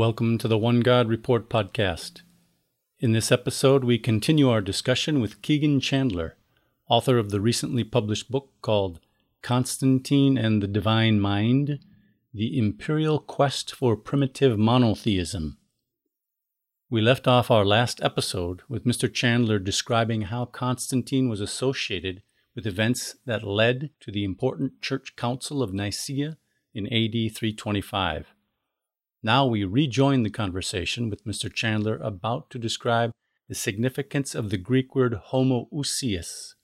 Welcome to the One God Report podcast. In this episode, we continue our discussion with Keegan Chandler, author of the recently published book called Constantine and the Divine Mind The Imperial Quest for Primitive Monotheism. We left off our last episode with Mr. Chandler describing how Constantine was associated with events that led to the important Church Council of Nicaea in AD 325. Now we rejoin the conversation with Mr. Chandler about to describe the significance of the Greek word homoousios,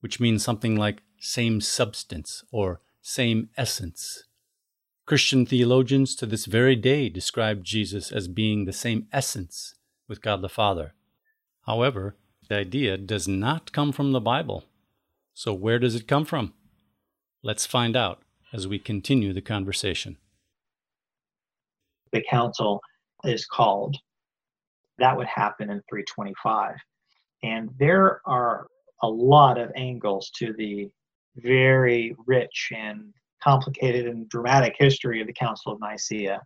which means something like same substance or same essence. Christian theologians to this very day describe Jesus as being the same essence with God the Father. However, the idea does not come from the Bible. So, where does it come from? Let's find out as we continue the conversation the council is called. That would happen in 325. And there are a lot of angles to the very rich and complicated and dramatic history of the Council of Nicaea.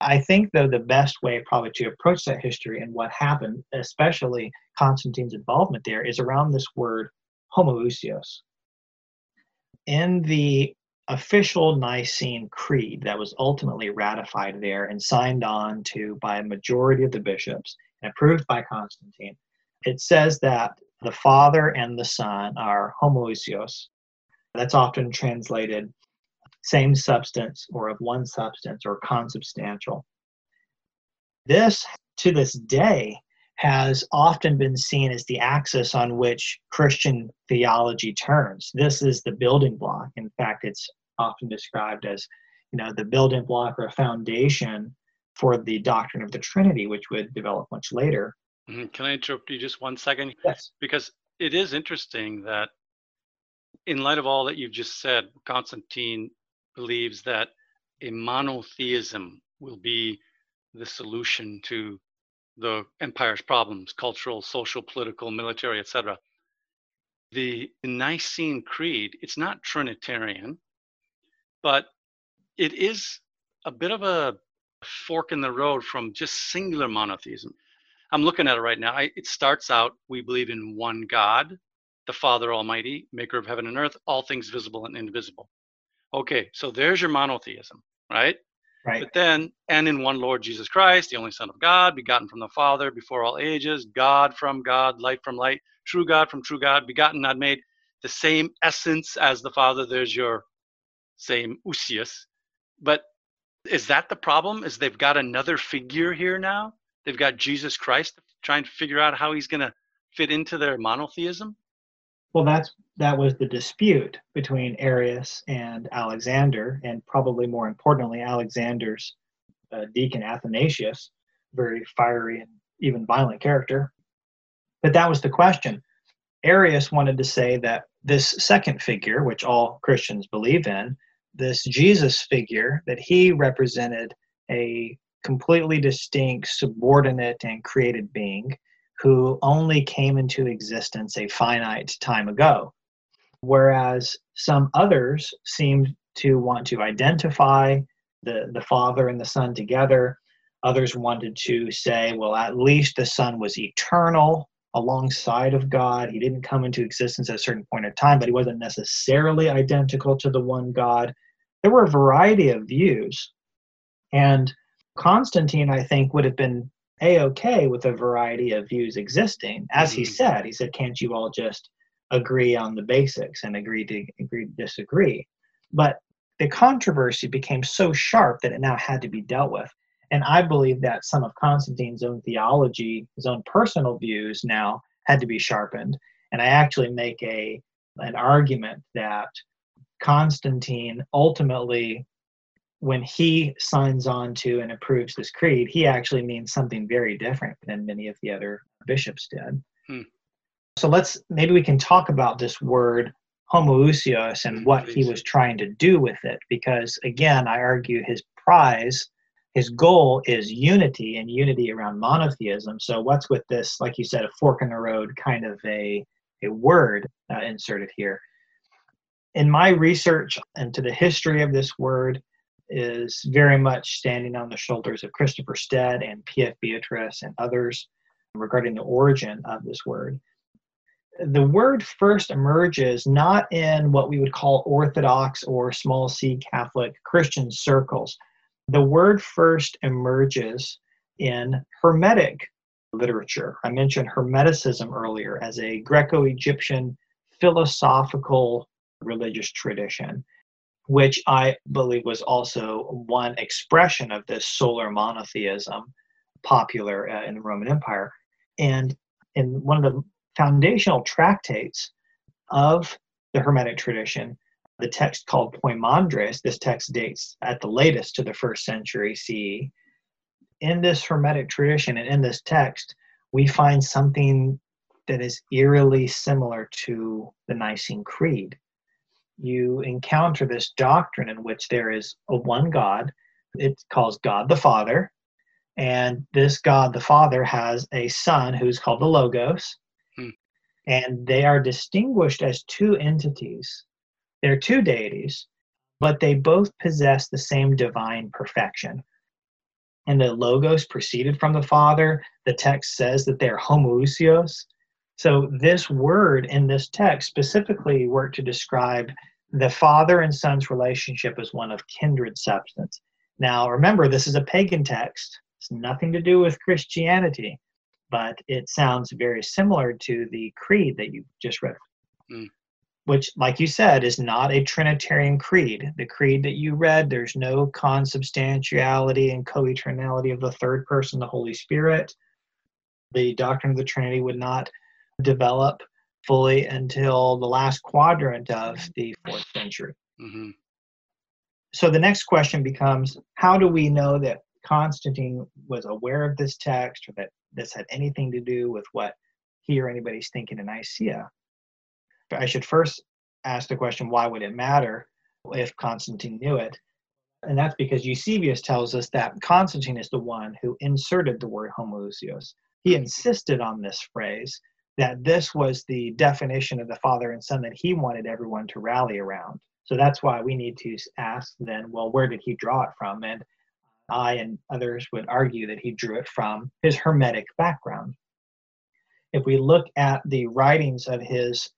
I think, though, the best way probably to approach that history and what happened, especially Constantine's involvement there, is around this word homoousios. In the official Nicene Creed that was ultimately ratified there and signed on to by a majority of the bishops and approved by Constantine, it says that the Father and the Son are homoousios. That's often translated same substance or of one substance or consubstantial. This, to this day, has often been seen as the axis on which Christian theology turns. This is the building block. In fact, it's often described as, you know, the building block or foundation for the doctrine of the Trinity, which would develop much later. Mm-hmm. Can I interrupt you just one second? Yes. Because it is interesting that, in light of all that you've just said, Constantine believes that a monotheism will be the solution to the empire's problems cultural social political military etc the nicene creed it's not trinitarian but it is a bit of a fork in the road from just singular monotheism. I'm looking at it right now. I, it starts out we believe in one god the father almighty maker of heaven and earth all things visible and invisible okay so there's your monotheism right Right. But then, and in one Lord Jesus Christ, the only Son of God, begotten from the Father before all ages, God from God, light from light, true God from true God, begotten, not made, the same essence as the Father. There's your same ousios. But is that the problem? Is they've got another figure here now? They've got Jesus Christ trying to figure out how he's going to fit into their monotheism? Well, that's that was the dispute between Arius and Alexander, and probably more importantly, Alexander's uh, deacon Athanasius, very fiery and even violent character. But that was the question. Arius wanted to say that this second figure, which all Christians believe in, this Jesus figure, that he represented a completely distinct, subordinate, and created being who only came into existence a finite time ago whereas some others seemed to want to identify the, the Father and the Son together. Others wanted to say, well, at least the Son was eternal alongside of God. He didn't come into existence at a certain point in time, but he wasn't necessarily identical to the one God. There were a variety of views. And Constantine, I think, would have been a okay with a variety of views existing. As he mm-hmm. said, he said, can't you all just agree on the basics and agree to agree to disagree. But the controversy became so sharp that it now had to be dealt with. And I believe that some of Constantine's own theology, his own personal views now had to be sharpened. And I actually make a an argument that Constantine ultimately, when he signs on to and approves this creed, he actually means something very different than many of the other bishops did. Hmm. So let's maybe we can talk about this word homoousios and what he was trying to do with it because again I argue his prize his goal is unity and unity around monotheism. So what's with this like you said a fork in the road kind of a a word uh, inserted here. In my research into the history of this word is very much standing on the shoulders of Christopher Stead and P.F. Beatrice and others regarding the origin of this word. The word first emerges not in what we would call Orthodox or small c Catholic Christian circles. The word first emerges in Hermetic literature. I mentioned Hermeticism earlier as a Greco Egyptian philosophical religious tradition which I believe was also one expression of this solar monotheism popular uh, in the Roman Empire. And in one of the foundational tractates of the Hermetic tradition, the text called Poimandres, this text dates at the latest to the first century CE. In this Hermetic tradition and in this text, we find something that is eerily similar to the Nicene Creed you encounter this doctrine in which there is a one God. It calls God the Father. And this God the Father has a son who's called the Logos. Hmm. And they are distinguished as two entities. They're two deities, but they both possess the same divine perfection. And the Logos proceeded from the Father. The text says that they're homoousios, so this word in this text specifically worked to describe the father and son's relationship as one of kindred substance. Now remember, this is a pagan text. It's nothing to do with Christianity, but it sounds very similar to the creed that you just read. Mm. Which, like you said, is not a Trinitarian creed. The creed that you read, there's no consubstantiality and co eternality of the third person, the Holy Spirit. The doctrine of the Trinity would not develop fully until the last quadrant of the fourth century. Mm-hmm. So the next question becomes how do we know that Constantine was aware of this text or that this had anything to do with what he or anybody's thinking in Nicaea? I should first ask the question why would it matter if Constantine knew it? And that's because Eusebius tells us that Constantine is the one who inserted the word homoousios. He insisted on this phrase that this was the definition of the father and son that he wanted everyone to rally around. So that's why we need to ask then, well, where did he draw it from? And I and others would argue that he drew it from his Hermetic background. If we look at the writings of his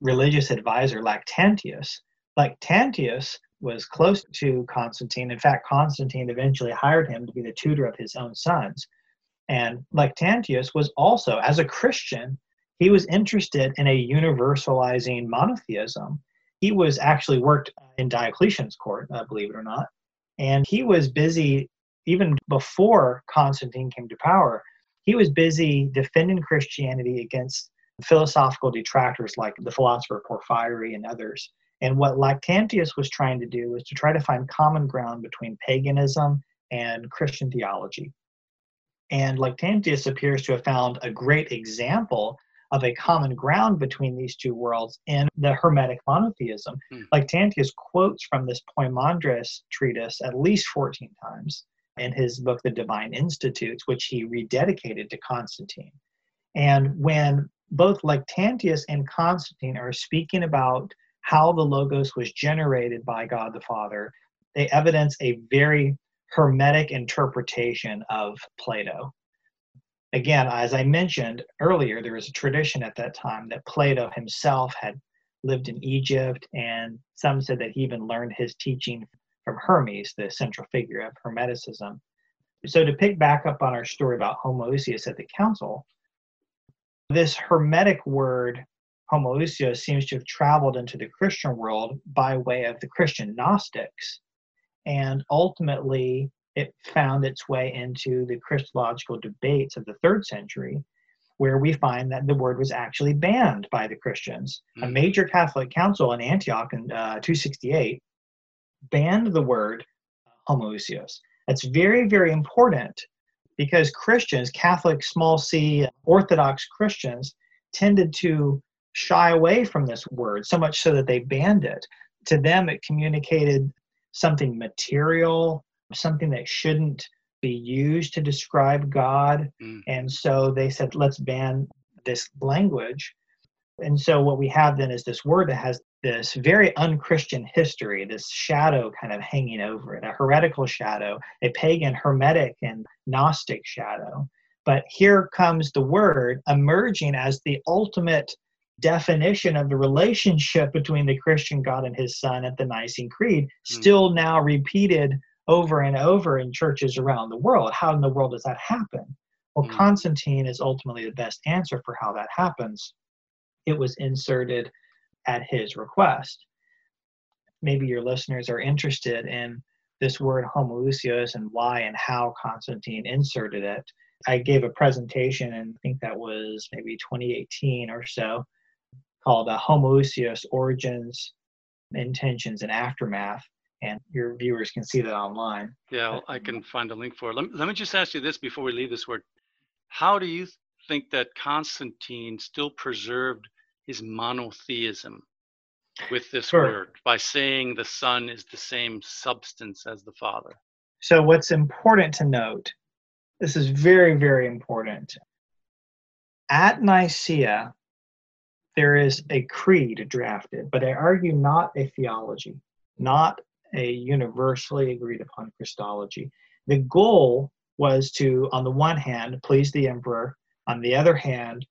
religious advisor, Lactantius, Lactantius was close to Constantine. In fact, Constantine eventually hired him to be the tutor of his own sons. And Lactantius was also, as a Christian, he was interested in a universalizing monotheism. He was actually worked in Diocletian's court, uh, believe it or not, and he was busy even before Constantine came to power. He was busy defending Christianity against philosophical detractors like the philosopher Porphyry and others. And what Lactantius was trying to do was to try to find common ground between paganism and Christian theology. And Lactantius appears to have found a great example of a common ground between these two worlds in the Hermetic monotheism. Hmm. Lactantius quotes from this Poimandres treatise at least 14 times in his book, The Divine Institutes, which he rededicated to Constantine. And when both Lactantius and Constantine are speaking about how the Logos was generated by God the Father, they evidence a very hermetic interpretation of Plato again, as I mentioned earlier, there was a tradition at that time that Plato himself had lived in Egypt, and some said that he even learned his teaching from Hermes, the central figure of Hermeticism. So, to pick back up on our story about homoousios at the council, this Hermetic word homoousios seems to have traveled into the Christian world by way of the Christian Gnostics. And ultimately, it found its way into the Christological debates of the third century, where we find that the word was actually banned by the Christians. Mm-hmm. A hmm. major Catholic council in Antioch in uh, 268 banned the word homoousios. That's very, very important because Christians, Catholic, small c, Orthodox Christians, tended to shy away from this word so much so that they banned it. To them, it communicated something material, something that shouldn't be used to describe God. Mm. And so they said, let's ban this language. And so what we have then is this word that has this very unchristian history, this shadow kind of hanging over it, a heretical shadow, a pagan, hermetic, and Gnostic shadow. But here comes the word emerging as the ultimate definition of the relationship between the Christian God and his Son at the Nicene Creed, hmm. still now repeated over and over in churches around the world. How in the world does that happen? Well, mm. Constantine is ultimately the best answer for how that happens. It was inserted at his request. Maybe your listeners are interested in this word homoousios and why and how Constantine inserted it. I gave a presentation, and I think that was maybe 2018 or so, called uh, Homoousios Origins, Intentions, and Aftermath and your viewers can see that online. Yeah, I um, can find a link for it. Let, let me just ask you this before we leave this word. How do you think that Constantine still preserved his monotheism with this sure. word by saying the Son is the same substance as the Father? So, what's important to note, this is very, very important. At Nicaea, there is a creed drafted, but I argue not a theology, not a universally agreed upon Christology. The goal was to, on the one hand, please the emperor, on the other hand,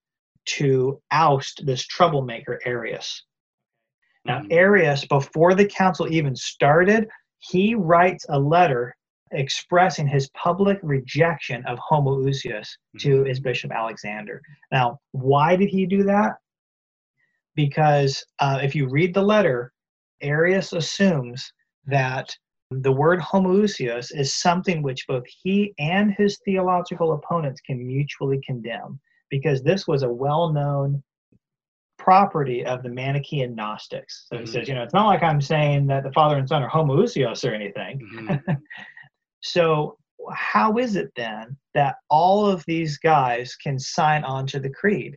to oust this troublemaker Arius. Now, mm-hmm. Arius, before the council even started, he writes a letter expressing his public rejection of homoousios to mm-hmm. his bishop Alexander. Now, why did he do that? Because uh, if you read the letter, Arius assumes that the word homoousios is something which both he and his theological opponents can mutually condemn because this was a well-known property of the Manichaean Gnostics. So mm-hmm. he says, you know, it's not like I'm saying that the Father and Son are homoousios or anything. Mm-hmm. so how is it then that all of these guys can sign on to the creed?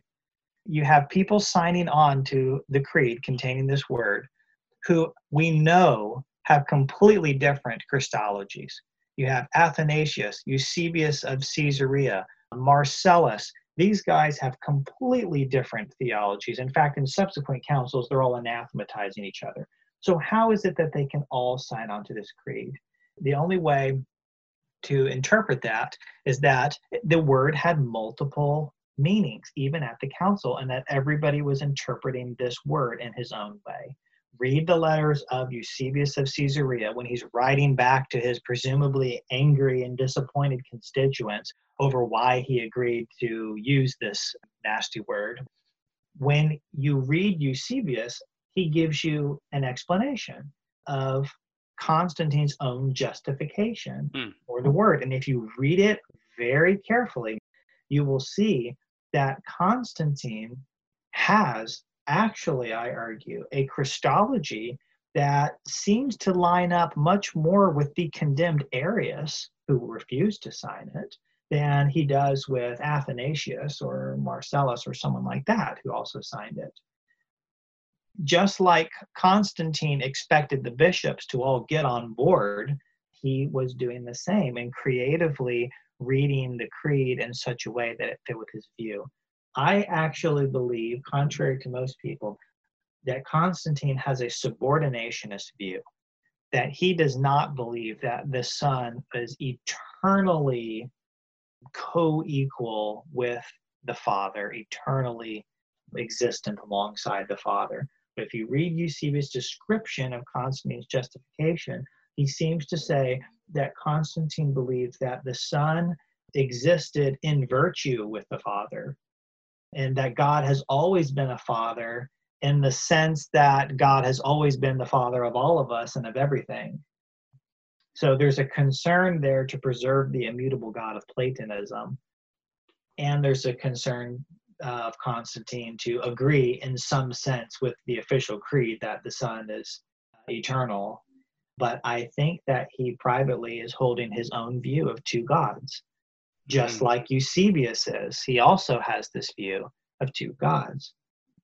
You have people signing on to the creed containing this word who we know have completely different Christologies. You have Athanasius, Eusebius of Caesarea, Marcellus. These guys have completely different theologies. In fact, in subsequent councils, they're all anathematizing each other. So, how is it that they can all sign on to this creed? The only way to interpret that is that the word had multiple meanings, even at the council, and that everybody was interpreting this word in his own way read the letters of Eusebius of Caesarea when he's writing back to his presumably angry and disappointed constituents over why he agreed to use this nasty word. When you read Eusebius, he gives you an explanation of Constantine's own justification mm. for the word. And if you read it very carefully, you will see that Constantine has actually, I argue, a Christology that seems to line up much more with the condemned Arius, who refused to sign it, than he does with Athanasius or Marcellus or someone like that who also signed it. Just like Constantine expected the bishops to all get on board, he was doing the same and creatively reading the creed in such a way that it fit with his view. I actually believe, contrary to most people, that Constantine has a subordinationist view, that he does not believe that the Son is eternally co equal with the Father, eternally existent alongside the Father. But if you read Eusebius' description of Constantine's justification, he seems to say that Constantine believed that the Son existed in virtue with the Father, and that God has always been a father in the sense that God has always been the father of all of us and of everything. So there's a concern there to preserve the immutable God of Platonism. And there's a concern uh, of Constantine to agree in some sense with the official creed that the Son is eternal. But I think that he privately is holding his own view of two gods just mm. like Eusebius is. He also has this view of two gods.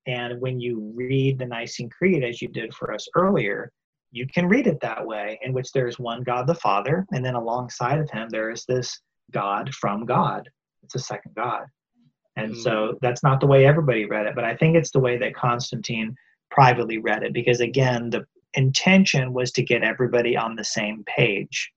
And when you read the Nicene Creed, as you did for us earlier, you can read it that way, in which there is one God the Father, and then alongside of him, there is this God from God. It's a second God. And mm. so that's not the way everybody read it, but I think it's the way that Constantine privately read it because, again, the intention was to get everybody on the same page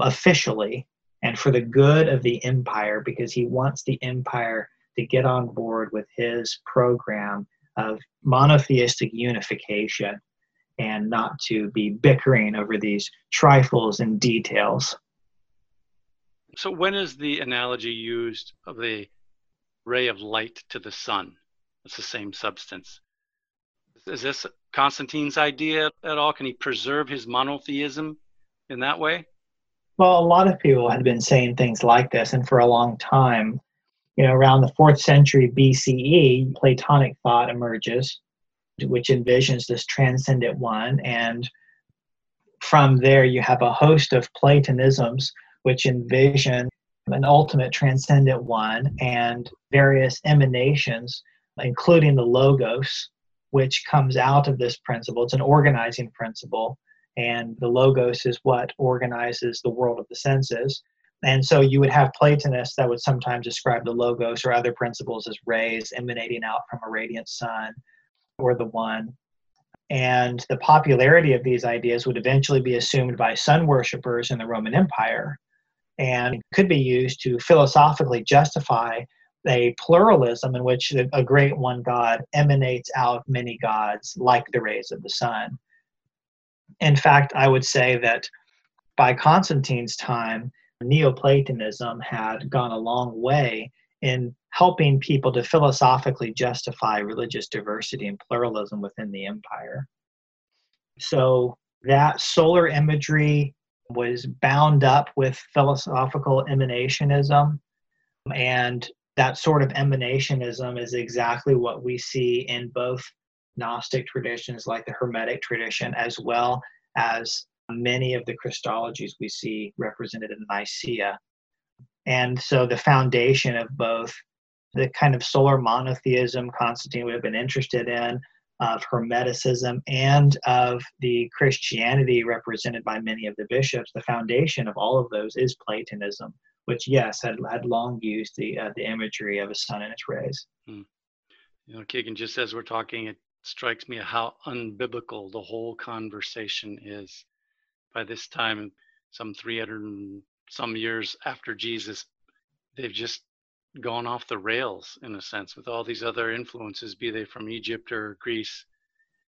officially and for the good of the empire because he wants the empire to get on board with his program of monotheistic unification and not to be bickering over these trifles and details. So, when is the analogy used of the ray of light to the sun? It's the same substance. Is this Constantine's idea at all? Can he preserve his monotheism in that way? Well, a lot of people had been saying things like this, and for a long time, you know, around the fourth century BCE, Platonic thought emerges, which envisions this transcendent one. And from there, you have a host of Platonisms which envision an ultimate transcendent one and various emanations, including the Logos, which comes out of this principle. It's an organizing principle and the logos is what organizes the world of the senses. And so you would have Platonists that would sometimes describe the logos or other principles as rays emanating out from a radiant sun or the one. And the popularity of these ideas would eventually be assumed by sun worshippers in the Roman Empire and could be used to philosophically justify a pluralism in which a great one God emanates out many gods like the rays of the sun in fact, I would say that by Constantine's time, Neoplatonism had gone a long way in helping people to philosophically justify religious diversity and pluralism within the empire. So that solar imagery was bound up with philosophical emanationism. And that sort of emanationism is exactly what we see in both Gnostic traditions like the Hermetic tradition, as well as many of the Christologies we see represented in Nicaea. And so the foundation of both the kind of solar monotheism Constantine would have been interested in, of Hermeticism, and of the Christianity represented by many of the bishops, the foundation of all of those is Platonism, which, yes, had, had long used the, uh, the imagery of a sun and its rays. Hmm. You know, Keegan, just as we're talking, it strikes me how unbiblical the whole conversation is. By this time, some 300 some years after Jesus, they've just gone off the rails in a sense with all these other influences, be they from Egypt or Greece,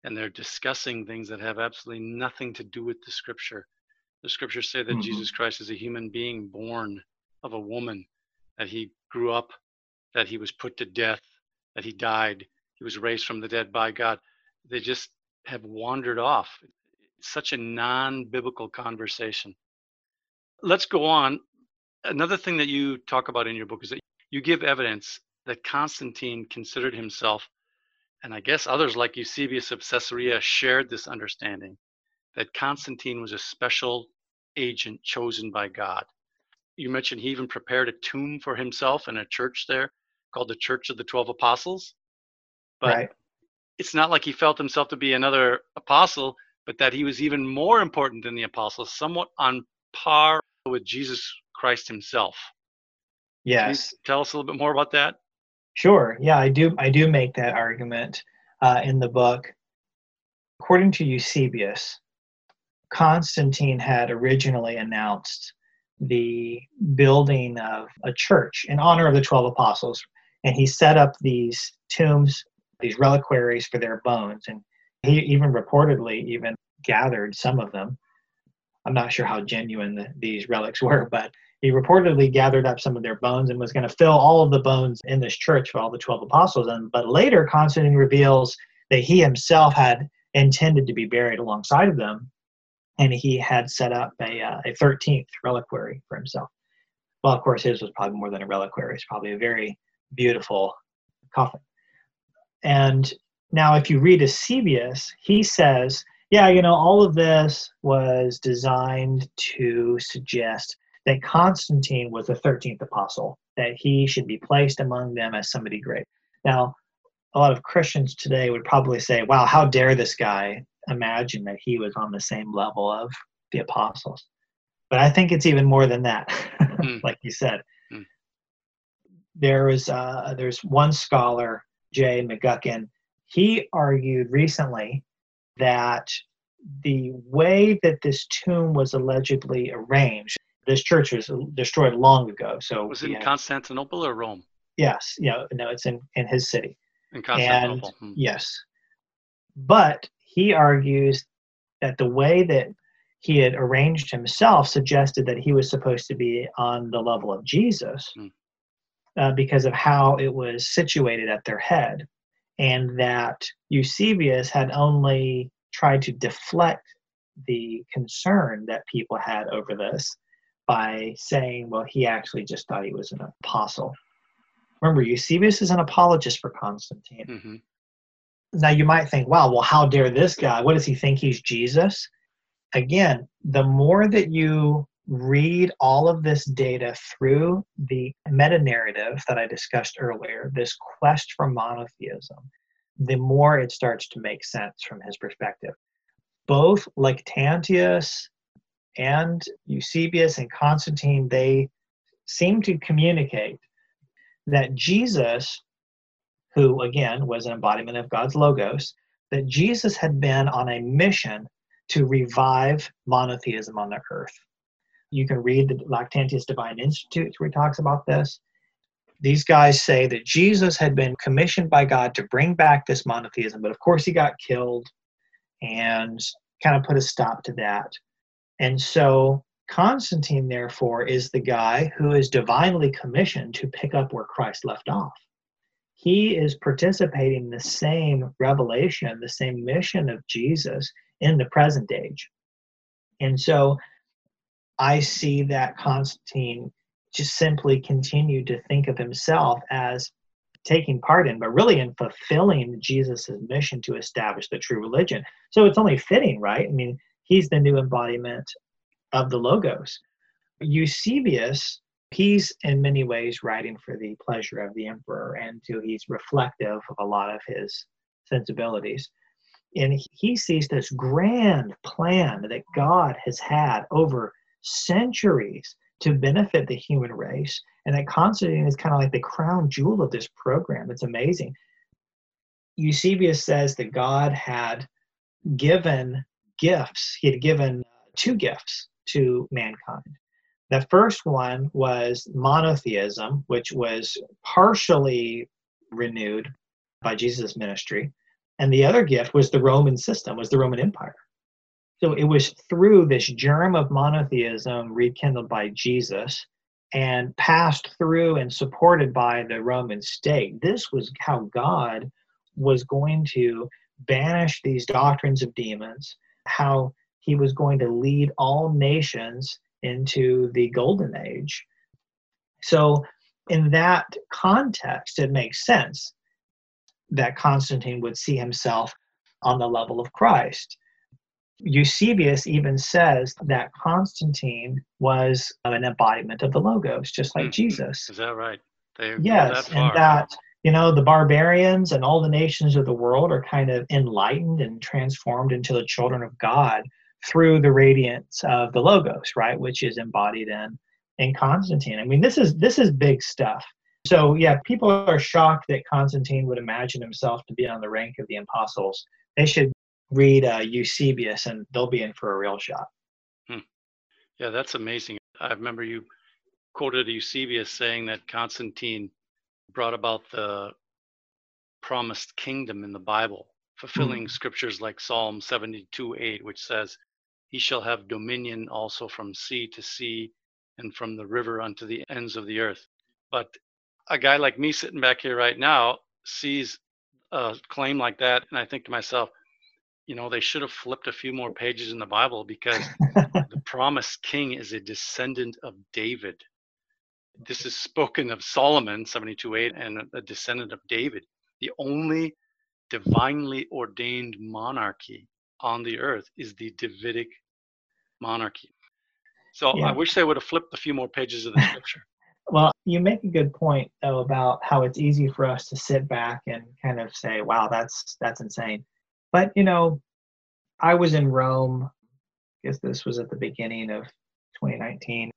and they're discussing things that have absolutely nothing to do with the scripture. The scriptures say that mm-hmm. Jesus Christ is a human being born of a woman, that he grew up, that he was put to death, that he died, he was raised from the dead by God. They just have wandered off. It's such a non biblical conversation. Let's go on. Another thing that you talk about in your book is that you give evidence that Constantine considered himself, and I guess others like Eusebius of Caesarea shared this understanding, that Constantine was a special agent chosen by God. You mentioned he even prepared a tomb for himself in a church there called the Church of the Twelve Apostles. But right. it's not like he felt himself to be another apostle, but that he was even more important than the apostles, somewhat on par with Jesus Christ himself. Yes. tell us a little bit more about that. Sure. Yeah, I do. I do make that argument uh, in the book. According to Eusebius, Constantine had originally announced the building of a church in honor of the 12 apostles, and he set up these tombs these reliquaries for their bones. And he even reportedly even gathered some of them. I'm not sure how genuine the, these relics were, but he reportedly gathered up some of their bones and was going to fill all of the bones in this church for all the 12 apostles. And but later, Constantine reveals that he himself had intended to be buried alongside of them, and he had set up a, uh, a 13th reliquary for himself. Well, of course, his was probably more than a reliquary; it's probably a very beautiful coffin. And now, if you read Eusebius, he says, yeah, you know, all of this was designed to suggest that Constantine was the 13th apostle, that he should be placed among them as somebody great. Now, a lot of Christians today would probably say, wow, how dare this guy imagine that he was on the same level of the apostles? But I think it's even more than that, mm. like you said. Mm. There was uh, there's one scholar J. McGuckin, he argued recently that the way that this tomb was allegedly arranged, this church was destroyed long ago. So was it in Constantinople or Rome? Yes, yeah, no, it's in in his city. In Constantinople. And, hmm. Yes, but he argues that the way that he had arranged himself suggested that he was supposed to be on the level of Jesus hmm. Uh, because of how it was situated at their head, and that Eusebius had only tried to deflect the concern that people had over this by saying, well, he actually just thought he was an apostle. Remember, Eusebius is an apologist for Constantine. Mm-hmm. Now, you might think, wow, well, how dare this guy? What does he think he's Jesus? Again, the more that you read all of this data through the meta narrative that I discussed earlier, this quest for monotheism, the more it starts to make sense from his perspective. Both Lactantius and Eusebius and Constantine, they seem to communicate that Jesus, who again was an embodiment of God's Logos, that Jesus had been on a mission to revive monotheism on the earth. You can read the Lactantius Divine Institute where he talks about this. These guys say that Jesus had been commissioned by God to bring back this monotheism, but of course he got killed and kind of put a stop to that. And so Constantine, therefore, is the guy who is divinely commissioned to pick up where Christ left off. He is participating in the same revelation, the same mission of Jesus in the present age. And so I see that Constantine just simply continued to think of himself as taking part in, but really in fulfilling Jesus' mission to establish the true religion. So it's only fitting, right? I mean, he's the new embodiment of the Logos. Eusebius, he's in many ways writing for the pleasure of the emperor, and too, he's reflective of a lot of his sensibilities. And he sees this grand plan that God has had over centuries to benefit the human race. And that Constantine is kind of like the crown jewel of this program. It's amazing. Eusebius says that God had given gifts, he had given uh, two gifts to mankind. The first one was monotheism, which was partially renewed by Jesus' ministry. And the other gift was the Roman system, was the Roman Empire. So it was through this germ of monotheism rekindled by Jesus and passed through and supported by the Roman state. This was how God was going to banish these doctrines of demons, how he was going to lead all nations into the golden age. So, in that context, it makes sense that Constantine would see himself on the level of Christ. Eusebius even says that Constantine was an embodiment of the Logos, just like mm-hmm. Jesus. Is that right? They yes, that and that you know the barbarians and all the nations of the world are kind of enlightened and transformed into the children of God through the radiance of the Logos, right, which is embodied in in Constantine. I mean, this is this is big stuff. So yeah, people are shocked that Constantine would imagine himself to be on the rank of the apostles. They should read uh, Eusebius, and they'll be in for a real shock. Hmm. Yeah, that's amazing. I remember you quoted Eusebius saying that Constantine brought about the promised kingdom in the Bible, fulfilling mm. scriptures like Psalm 72 8, which says, He shall have dominion also from sea to sea and from the river unto the ends of the earth. But a guy like me sitting back here right now sees a claim like that, and I think to myself, you know, they should have flipped a few more pages in the Bible because the promised king is a descendant of David. This is spoken of Solomon, 72 8, and a descendant of David, the only divinely ordained monarchy on the earth is the Davidic monarchy. So yeah. I wish they would have flipped a few more pages of the scripture. well, you make a good point though about how it's easy for us to sit back and kind of say, "Wow, that's that's insane." But, you know, I was in Rome, I guess this was at the beginning of 2019.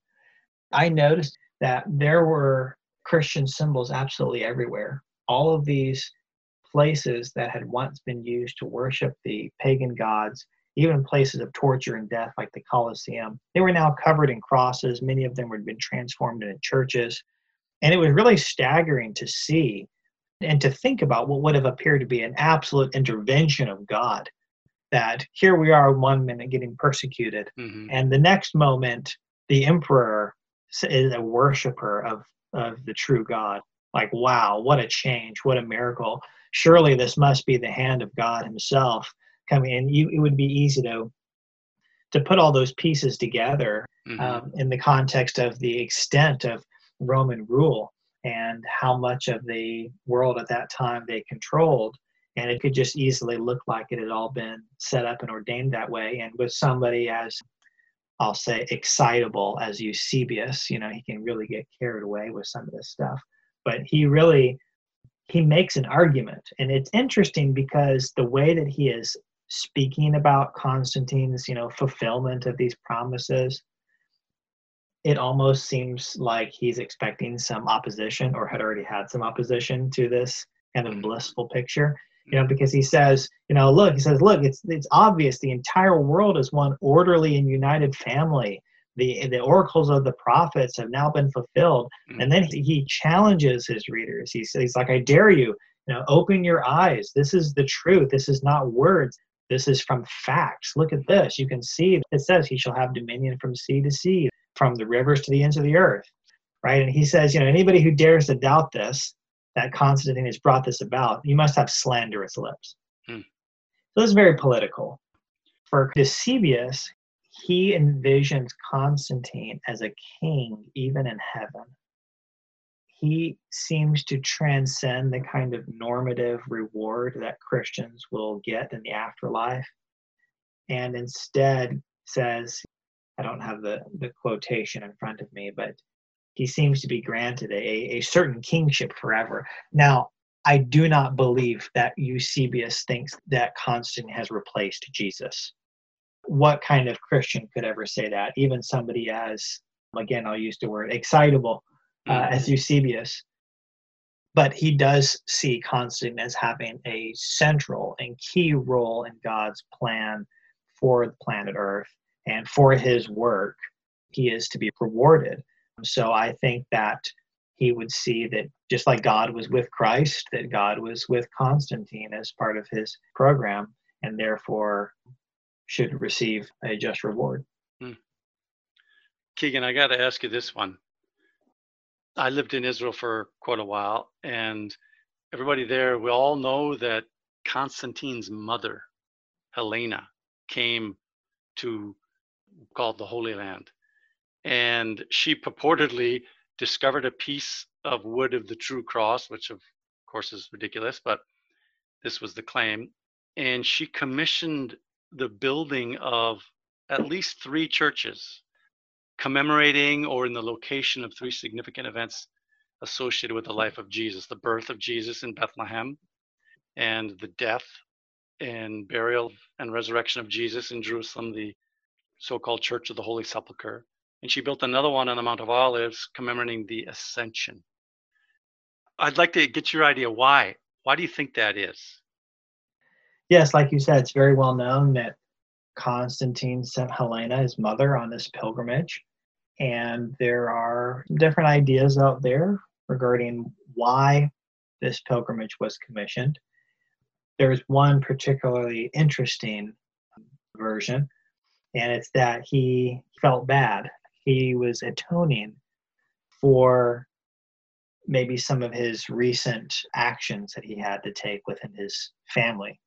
I noticed that there were Christian symbols absolutely everywhere. All of these places that had once been used to worship the pagan gods, even places of torture and death like the Colosseum, they were now covered in crosses. Many of them had been transformed into churches. And it was really staggering to see and to think about what would have appeared to be an absolute intervention of God. That here we are one minute getting persecuted, mm-hmm. and the next moment the emperor is a worshiper of, of the true God. Like, wow, what a change, what a miracle. Surely this must be the hand of God Himself coming in. You, it would be easy to to put all those pieces together mm-hmm. um, in the context of the extent of Roman rule and how much of the world at that time they controlled. And it could just easily look like it had all been set up and ordained that way. And with somebody as, I'll say, excitable as Eusebius, you know, he can really get carried away with some of this stuff. But he really, he makes an argument. And it's interesting because the way that he is speaking about Constantine's, you know, fulfillment of these promises, it almost seems like he's expecting some opposition or had already had some opposition to this kind of blissful picture you know because he says you know look he says look it's it's obvious the entire world is one orderly and united family. The the oracles of the prophets have now been fulfilled. Mm-hmm. and then he challenges his readers. He says he's like i dare you you know open your eyes. This is the truth. This is not words. This is from facts. Look at this. You can see it says he shall have dominion from sea to sea from the rivers to the ends of the earth, right? And he says, you know, anybody who dares to doubt this, that Constantine has brought this about, you must have slanderous lips. Hmm. So this is very political. For Eusebius, he envisions Constantine as a king even in heaven. He seems to transcend the kind of normative reward that Christians will get in the afterlife and instead says I don't have the, the quotation in front of me, but he seems to be granted a, a certain kingship forever. Now, I do not believe that Eusebius thinks that Constantine has replaced Jesus. What kind of Christian could ever say that? Even somebody as, again, I'll use the word excitable uh, mm-hmm. as Eusebius. But he does see Constantine as having a central and key role in God's plan for the planet Earth and for his work, he is to be rewarded. So I think that he would see that just like God was with Christ, that God was with Constantine as part of his program, and therefore should receive a just reward. Hmm. Keegan, I got to ask you this one. I lived in Israel for quite a while, and everybody there, we all know that Constantine's mother, Helena, came to called the Holy Land. And she purportedly discovered a piece of wood of the true cross, which of course is ridiculous, but this was the claim. And she commissioned the building of at least three churches commemorating or in the location of three significant events associated with the life of Jesus the birth of Jesus in Bethlehem, and the death and burial and resurrection of Jesus in Jerusalem, the so-called Church of the Holy Sepulchre, and she built another one on the Mount of Olives commemorating the Ascension. I'd like to get your idea why. Why do you think that is? Yes, like you said, it's very well known that Constantine sent Helena, his mother, on this pilgrimage. And there are different ideas out there regarding why this pilgrimage was commissioned. There's one particularly interesting version and it's that he felt bad. He was atoning for maybe some of his recent actions that he had to take within his family.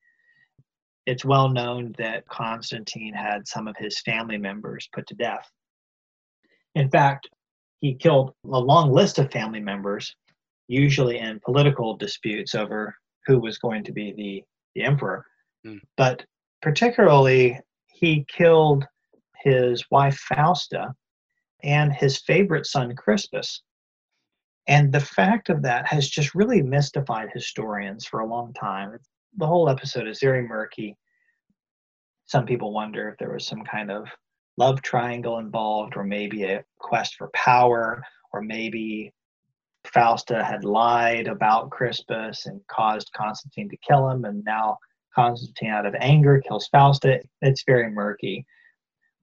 It's well known that Constantine had some of his family members put to death. In fact, he killed a long list of family members, usually in political disputes over who was going to be the, the emperor. Mm. But particularly he killed his wife Fausta and his favorite son Crispus. And the fact of that has just really mystified historians for a long time. The whole episode is very murky. Some people wonder if there was some kind of love triangle involved, or maybe a quest for power, or maybe Fausta had lied about Crispus and caused Constantine to kill him, and now Constantine, out of anger, kills Fausta. It's very murky.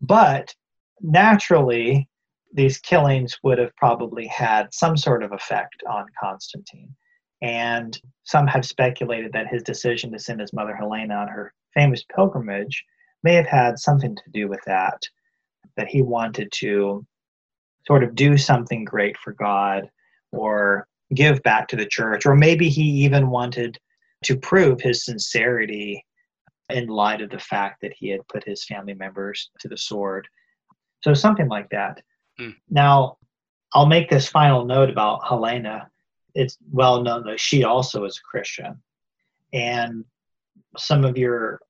But naturally, these killings would have probably had some sort of effect on Constantine. And some have speculated that his decision to send his mother Helena on her famous pilgrimage may have had something to do with that, that he wanted to sort of do something great for God or give back to the church, or maybe he even wanted to prove his sincerity in light of the fact that he had put his family members to the sword. So something like that. Mm. Now, I'll make this final note about Helena. It's well known that she also is a Christian. And some of your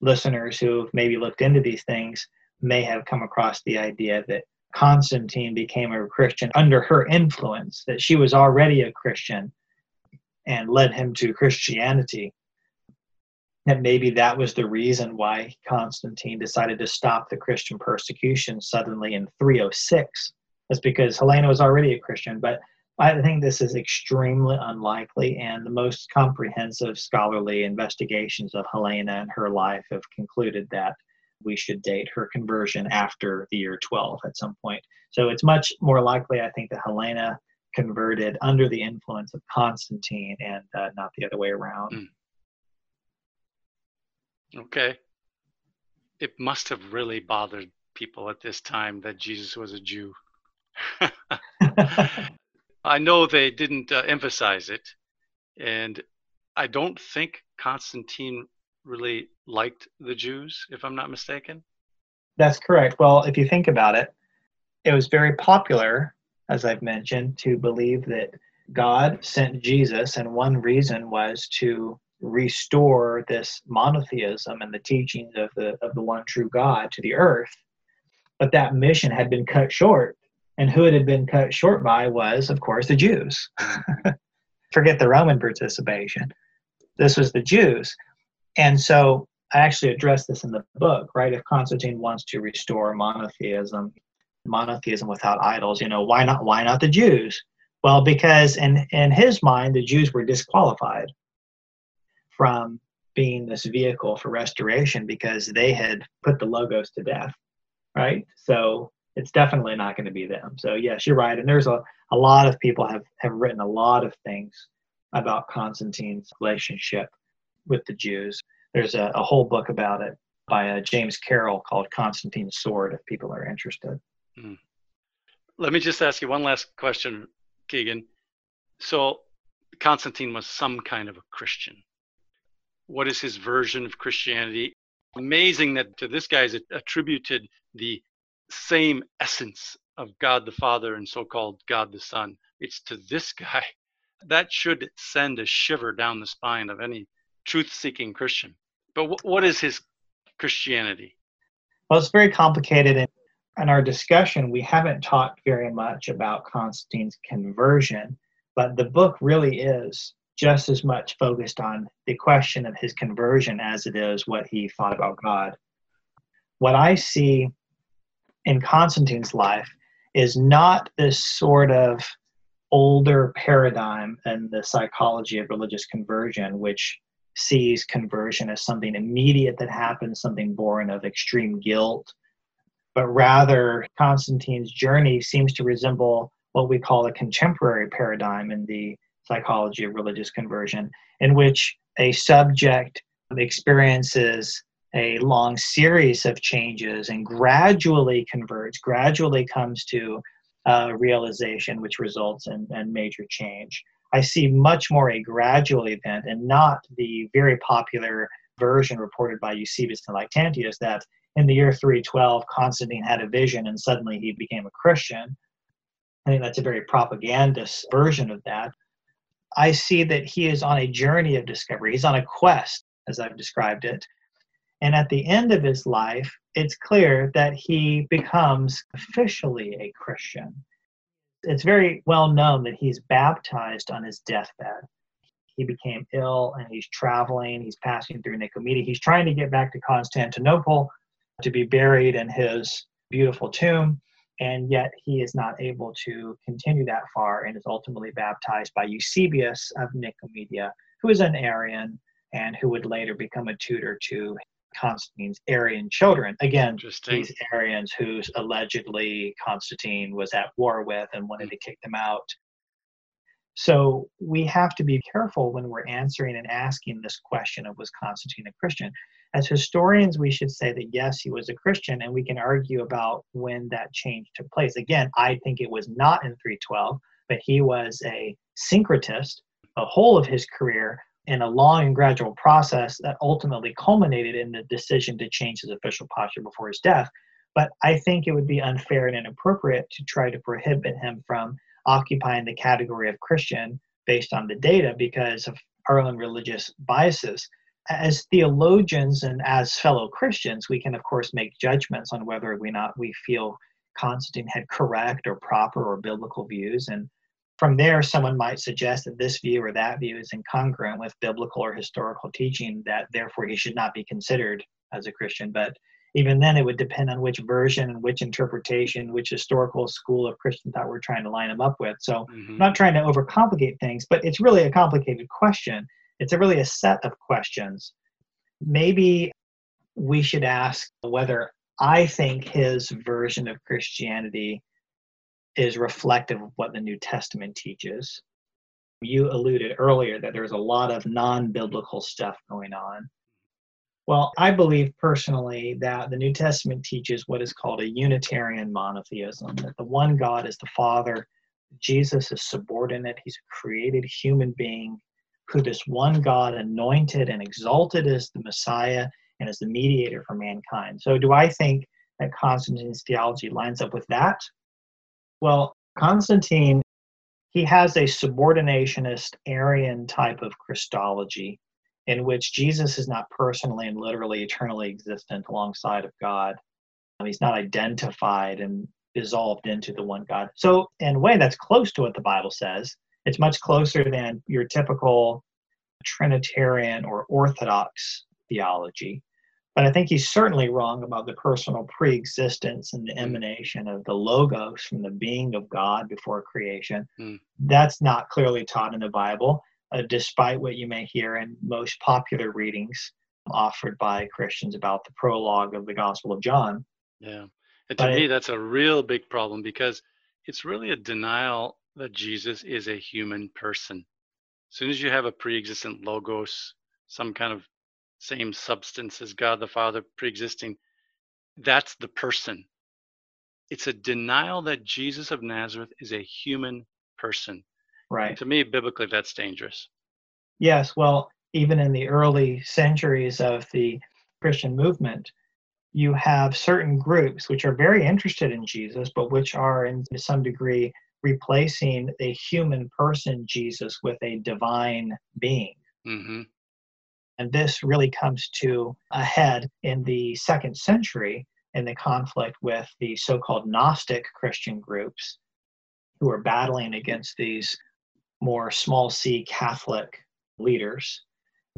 listeners who've maybe looked into these things may have come across the idea that Constantine became a Christian under her influence, that she was already a Christian and led him to Christianity. And maybe that was the reason why Constantine decided to stop the Christian persecution suddenly in 306. That's because Helena was already a Christian. But I think this is extremely unlikely, and the most comprehensive scholarly investigations of Helena and her life have concluded that we should date her conversion after the year 12 at some point. So it's much more likely, I think, that Helena converted under the influence of Constantine and uh, not the other way around. Mm. Okay. It must have really bothered people at this time that Jesus was a Jew. I know they didn't uh, emphasize it, and I don't think Constantine really liked the Jews, if I'm not mistaken. That's correct. Well, if you think about it, it was very popular, as I've mentioned, to believe that God sent Jesus, and one reason was to restore this monotheism and the teachings of the of the one true God to the earth. But that mission had been cut short, and who it had been cut short by was, of course, the Jews. Forget the Roman participation. This was the Jews. And so I actually address this in the book, right? If Constantine wants to restore monotheism, monotheism without idols, you know, why not why not the Jews? Well, because in in his mind the Jews were disqualified from being this vehicle for restoration because they had put the logos to death, right? So it's definitely not going to be them. So yes, you're right. And there's a, a lot of people have, have written a lot of things about Constantine's relationship with the Jews. There's a, a whole book about it by uh, James Carroll called Constantine's Sword, if people are interested. Mm. Let me just ask you one last question, Kegan. So, Constantine was some kind of a Christian. What is his version of Christianity? Amazing that to this guy is attributed the same essence of God the Father and so called God the Son. It's to this guy. That should send a shiver down the spine of any truth seeking Christian. But w- what is his Christianity? Well, it's very complicated. In, in our discussion, we haven't talked very much about Constantine's conversion, but the book really is just as much focused on the question of his conversion as it is what he thought about God. What I see in Constantine's life is not this sort of older paradigm in the psychology of religious conversion, which sees conversion as something immediate that happens, something born of extreme guilt. But rather, Constantine's journey seems to resemble what we call a contemporary paradigm in the psychology of religious conversion, in which a subject experiences a long series of changes and gradually converts, gradually comes to a realization, which results in, in major change. I see much more a gradual event and not the very popular version reported by Eusebius and Lactantius that in the year 312 Constantine had a vision and suddenly he became a Christian. I think that's a very propagandist version of that. I see that he is on a journey of discovery. He's on a quest, as I've described it. And at the end of his life, it's clear that he becomes officially a Christian it's very well known that he's baptized on his deathbed. He became ill and he's traveling, he's passing through Nicomedia. He's trying to get back to Constantinople to be buried in his beautiful tomb. and yet he is not able to continue that far and is ultimately baptized by Eusebius of Nicomedia, who is an Arian and who would later become a tutor to Constantine's Arian children. Again, these Arians who allegedly Constantine was at war with and wanted to kick them out. So we have to be careful when we're answering and asking this question of was Constantine a Christian? As historians, we should say that yes, he was a Christian, and we can argue about when that change took place. Again, I think it was not in 312, but he was a syncretist the whole of his career in a long and gradual process that ultimately culminated in the decision to change his official posture before his death. But I think it would be unfair and inappropriate to try to prohibit him from occupying the category of Christian based on the data because of our own religious biases. As theologians and as fellow Christians, we can of course make judgments on whether or not we feel Constantine had correct or proper or biblical views. And from there, someone might suggest that this view or that view is incongruent with biblical or historical teaching, that therefore he should not be considered as a Christian. But even then it would depend on which version and which interpretation which historical school of christian thought we're trying to line them up with so mm-hmm. i'm not trying to overcomplicate things but it's really a complicated question it's a really a set of questions. Maybe we should ask whether i think his version of christianity is reflective of what the new testament teaches. You alluded earlier that there's a lot of non-biblical stuff going on. Well, I believe personally that the New Testament teaches what is called a Unitarian monotheism, that the one God is the Father, Jesus is subordinate, he's a created human being who this one God anointed and exalted as the Messiah and as the mediator for mankind. So, do I think that Constantine's theology lines up with that? Well, Constantine, he has a subordinationist Arian type of Christology in which Jesus is not personally and literally eternally existent alongside of God. Um, he's not identified and dissolved into the one God. So, in a way, that's close to what the Bible says. It's much closer than your typical Trinitarian or Orthodox theology. But I think he's certainly wrong about the personal pre-existence and the emanation of the logos from the being of God before creation. Mm. That's not clearly taught in the Bible uh, despite what you may hear in most popular readings offered by Christians about the prologue of the Gospel of John. Yeah. And to but me, it, that's a real big problem because it's really a denial that Jesus is a human person. As soon as you have a pre existent logos, some kind of same substance as God the Father pre existing, that's the person. It's a denial that Jesus of Nazareth is a human person. Right. To me, biblically, that's dangerous. Yes. Well, even in the early centuries of the Christian movement, you have certain groups which are very interested in Jesus, but which are, in some degree, replacing a human person, Jesus, with a divine being. Mm-hmm. And this really comes to a head in the second century in the conflict with the so called Gnostic Christian groups who are battling against these more small c Catholic leaders,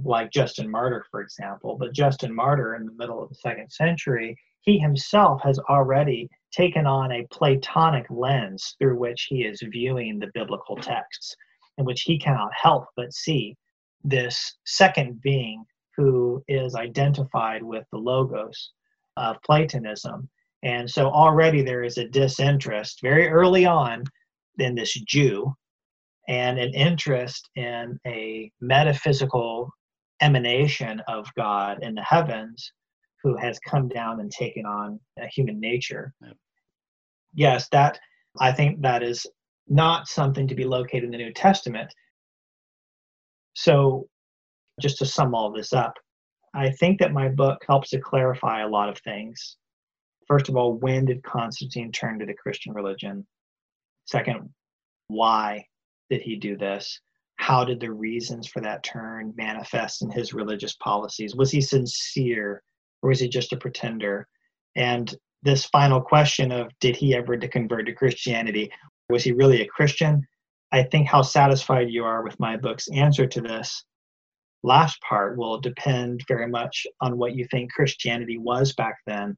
like Justin Martyr, for example. But Justin Martyr, in the middle of the second century, he himself has already taken on a Platonic lens through which he is viewing the biblical texts, in which he cannot help but see this second being who is identified with the logos of Platonism. And so already there is a disinterest very early on in this Jew and an interest in a metaphysical emanation of God in the heavens who has come down and taken on a human nature. Yep. Yes, that I think that is not something to be located in the New Testament. So, just to sum all this up, I think that my book helps to clarify a lot of things. First of all, when did Constantine turn to the Christian religion? Second, why did he do this? How did the reasons for that turn manifest in his religious policies? Was he sincere or was he just a pretender? And this final question of did he ever to convert to Christianity? Was he really a Christian? I think how satisfied you are with my book's answer to this last part will depend very much on what you think Christianity was back then.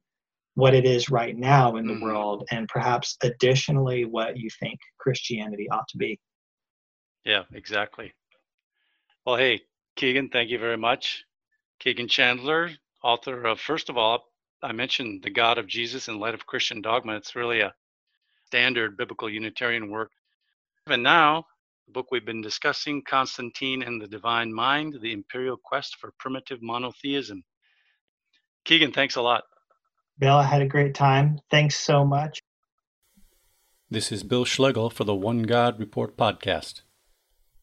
what it is right now in the Mhm. world, and perhaps additionally what you think Christianity ought to be. Yeah, exactly. Well, hey, Kegan, thank you very much. Kegan Chandler, author of, first of all, I mentioned The God of Jesus in Light of Christian Dogma. It's really a standard biblical Unitarian work. And now, the book we've been discussing, Constantine and the Divine Mind The Imperial Quest for Primitive Monotheism. Kegan, thanks a lot. Bill, I had a great time. Thanks so much. This is Bill Schlegel for the One God Report podcast.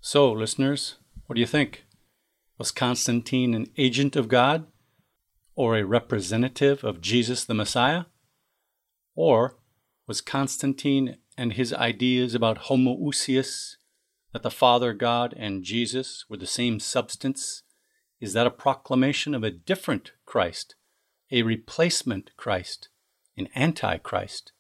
So, listeners, what do you think? Was Constantine an agent of God? Or a representative of Jesus the Messiah? Or was Constantine and his ideas about homoousios, that the Father God and Jesus were the same substance, is that a proclamation of a different Christ, a replacement Christ, an antichrist?